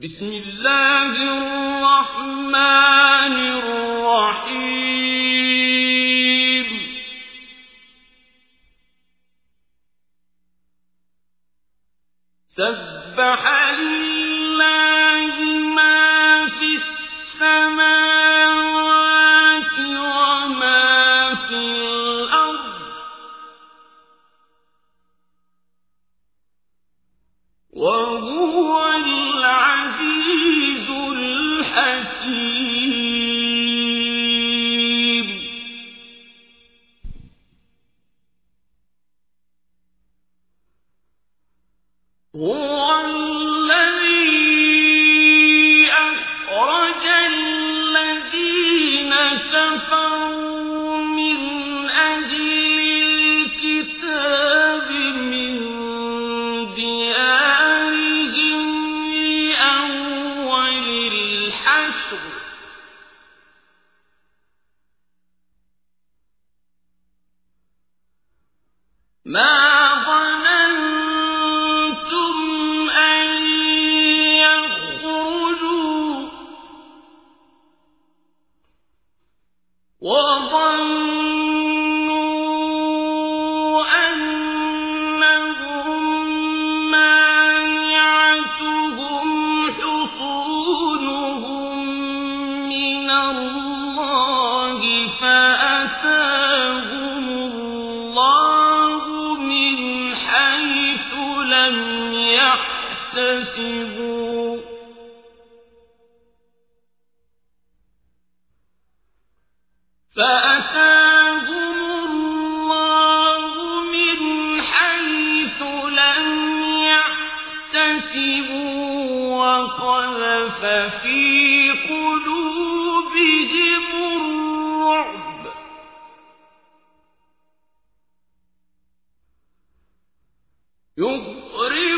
بسم الله الرحمن الرحيم. سبح لله يخربون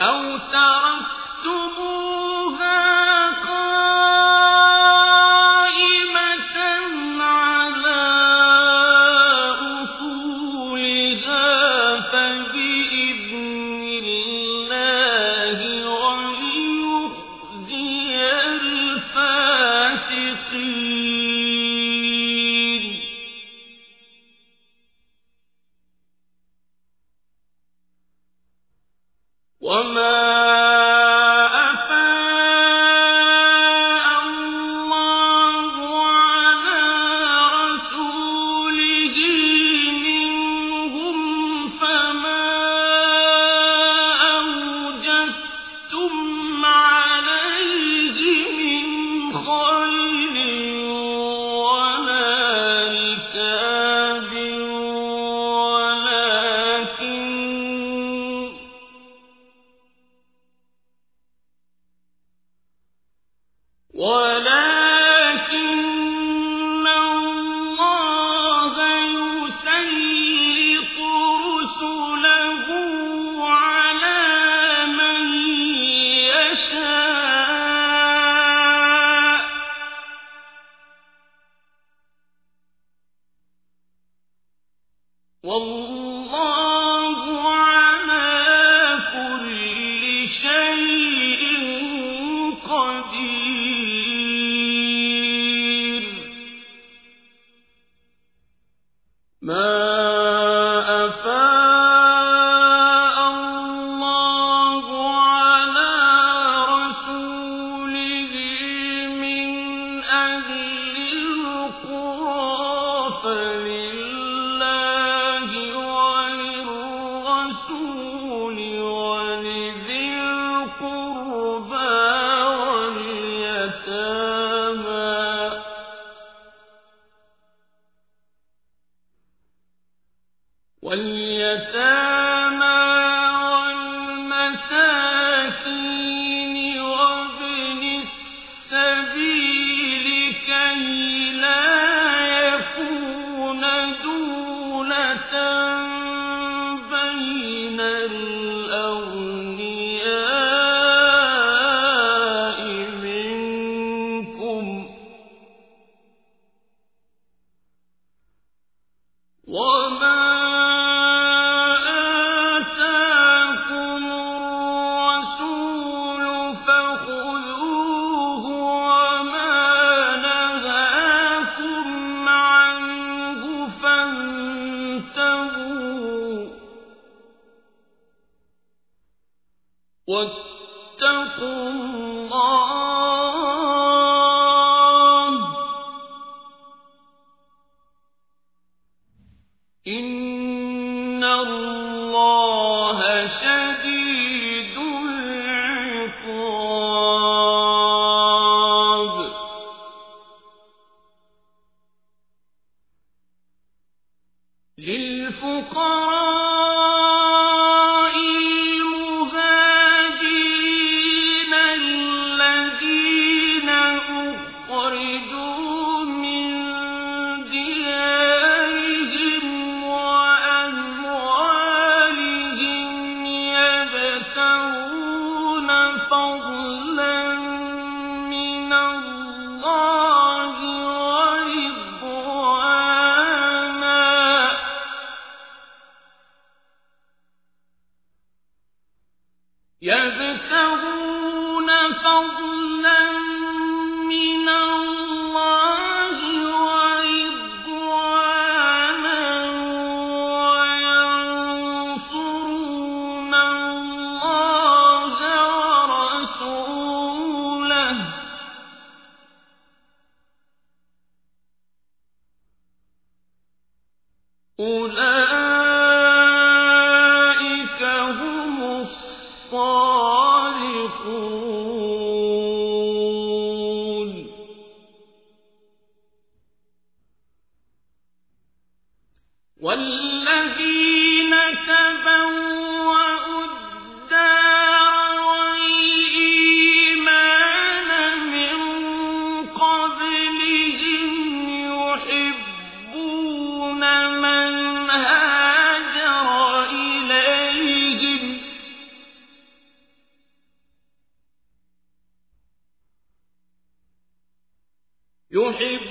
أو تركتموها والله واليتامى تَتَّقُونَ يحب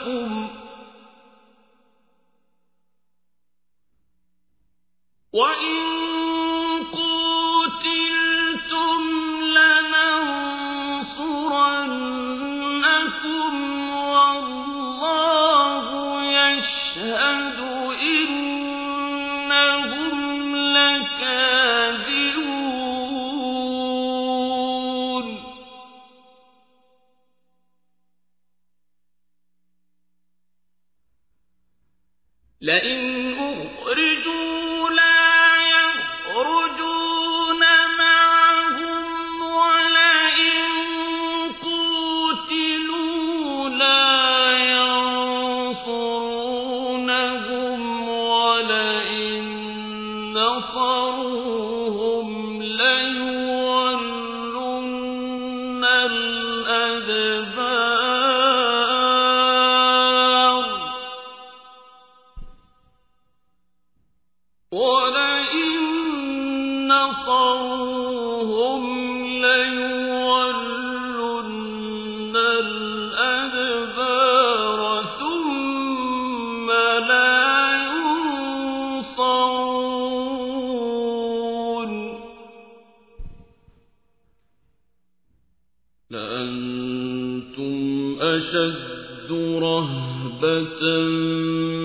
لكم بأسهم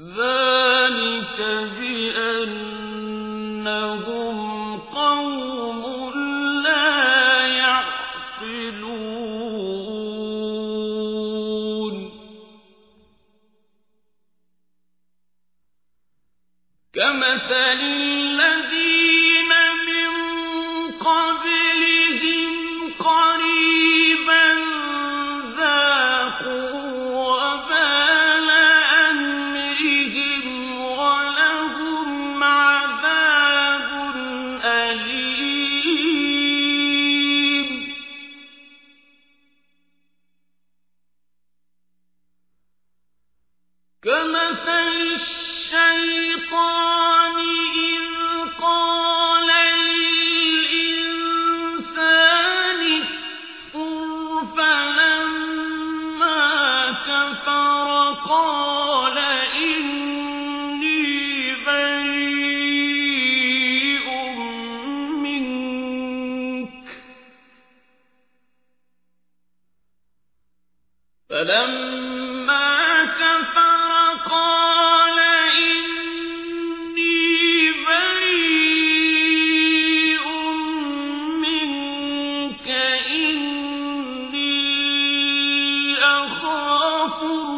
ذلك كمثل الشيطان الله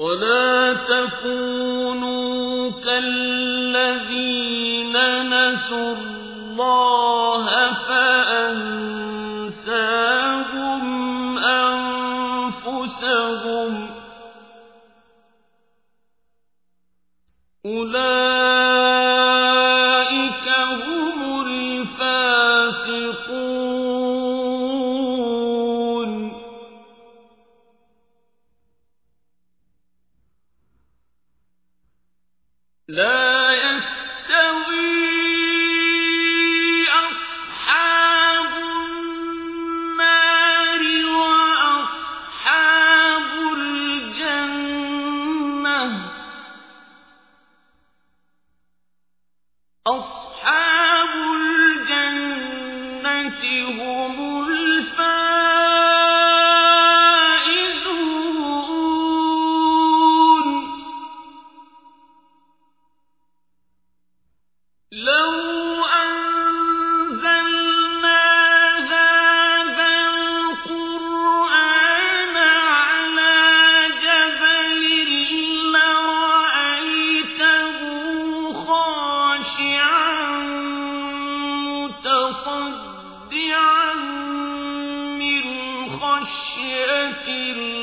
ولا وتلك الأمثال نضربها